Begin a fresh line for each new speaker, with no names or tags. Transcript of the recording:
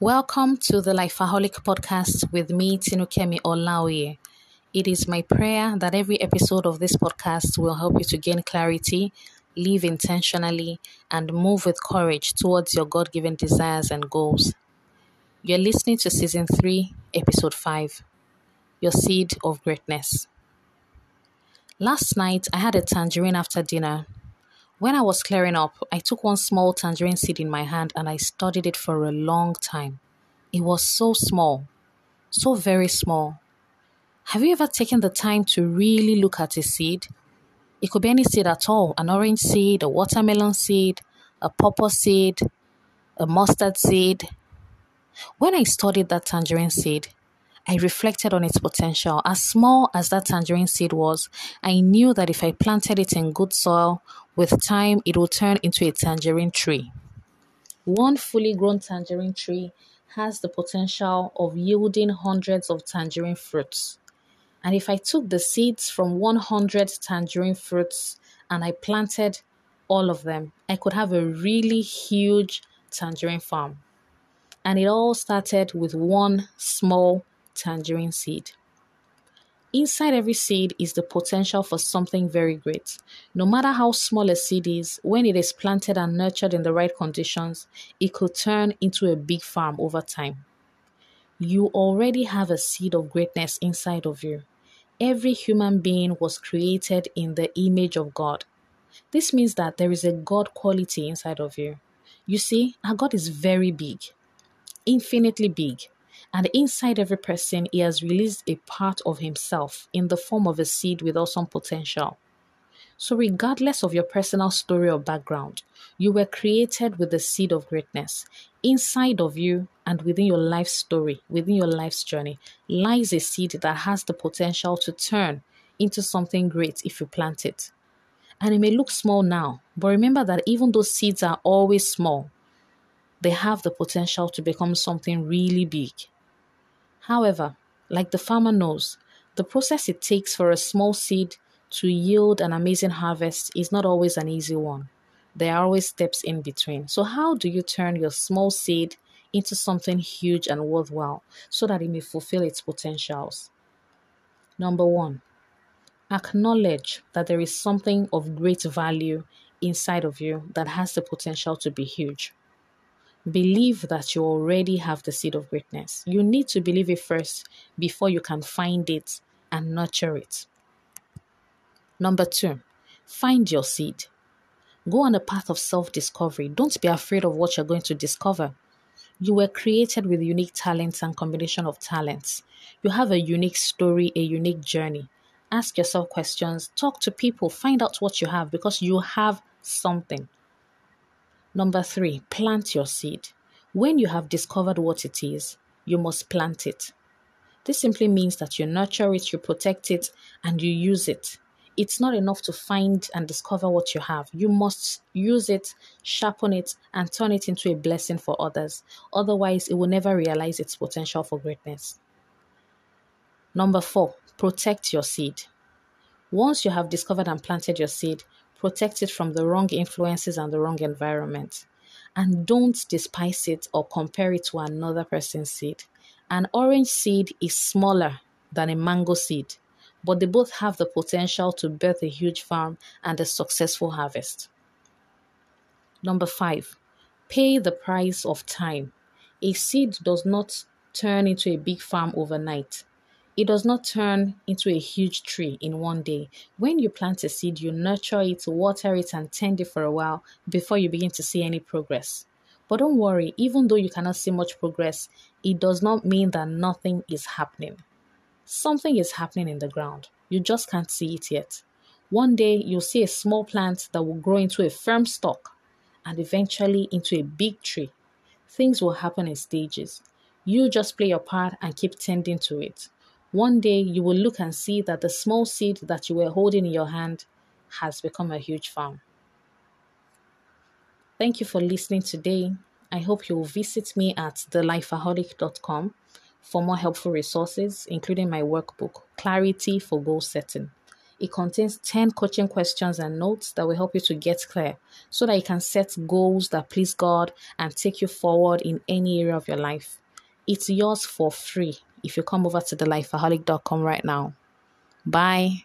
Welcome to the Lifeaholic podcast with me, Tinukemi Olaoye. It is my prayer that every episode of this podcast will help you to gain clarity, live intentionally, and move with courage towards your God given desires and goals. You're listening to Season 3, Episode 5 Your Seed of Greatness. Last night, I had a tangerine after dinner. When I was clearing up, I took one small tangerine seed in my hand and I studied it for a long time. It was so small, so very small. Have you ever taken the time to really look at a seed? It could be any seed at all an orange seed, a watermelon seed, a pawpaw seed, a mustard seed. When I studied that tangerine seed, I reflected on its potential. As small as that tangerine seed was, I knew that if I planted it in good soil, with time it will turn into a tangerine tree. One fully grown tangerine tree has the potential of yielding hundreds of tangerine fruits. And if I took the seeds from 100 tangerine fruits and I planted all of them, I could have a really huge tangerine farm. And it all started with one small tangerine seed. Inside every seed is the potential for something very great. No matter how small a seed is, when it is planted and nurtured in the right conditions, it could turn into a big farm over time. You already have a seed of greatness inside of you. Every human being was created in the image of God. This means that there is a God quality inside of you. You see, our God is very big, infinitely big. And inside every person, He has released a part of Himself in the form of a seed with awesome potential. So, regardless of your personal story or background, you were created with the seed of greatness. Inside of you and within your life story, within your life's journey, lies a seed that has the potential to turn into something great if you plant it. And it may look small now, but remember that even though seeds are always small, they have the potential to become something really big. However, like the farmer knows, the process it takes for a small seed to yield an amazing harvest is not always an easy one. There are always steps in between. So, how do you turn your small seed into something huge and worthwhile so that it may fulfill its potentials? Number one, acknowledge that there is something of great value inside of you that has the potential to be huge. Believe that you already have the seed of greatness. You need to believe it first before you can find it and nurture it. Number two, find your seed. Go on a path of self discovery. Don't be afraid of what you're going to discover. You were created with unique talents and combination of talents. You have a unique story, a unique journey. Ask yourself questions, talk to people, find out what you have because you have something. Number three, plant your seed. When you have discovered what it is, you must plant it. This simply means that you nurture it, you protect it, and you use it it's not enough to find and discover what you have. You must use it, sharpen it, and turn it into a blessing for others. Otherwise, it will never realize its potential for greatness. Number four, protect your seed. Once you have discovered and planted your seed, protect it from the wrong influences and the wrong environment. And don't despise it or compare it to another person's seed. An orange seed is smaller than a mango seed but they both have the potential to birth a huge farm and a successful harvest. Number five, pay the price of time. A seed does not turn into a big farm overnight. It does not turn into a huge tree in one day. When you plant a seed, you nurture it, water it, and tend it for a while before you begin to see any progress. But don't worry, even though you cannot see much progress, it does not mean that nothing is happening. Something is happening in the ground. You just can't see it yet. One day you'll see a small plant that will grow into a firm stalk and eventually into a big tree. Things will happen in stages. You just play your part and keep tending to it. One day you will look and see that the small seed that you were holding in your hand has become a huge farm. Thank you for listening today. I hope you will visit me at thelifeaholic.com for more helpful resources, including my workbook, Clarity for Goal Setting. It contains 10 coaching questions and notes that will help you to get clear so that you can set goals that please God and take you forward in any area of your life. It's yours for free if you come over to the lifeaholic.com right now. Bye.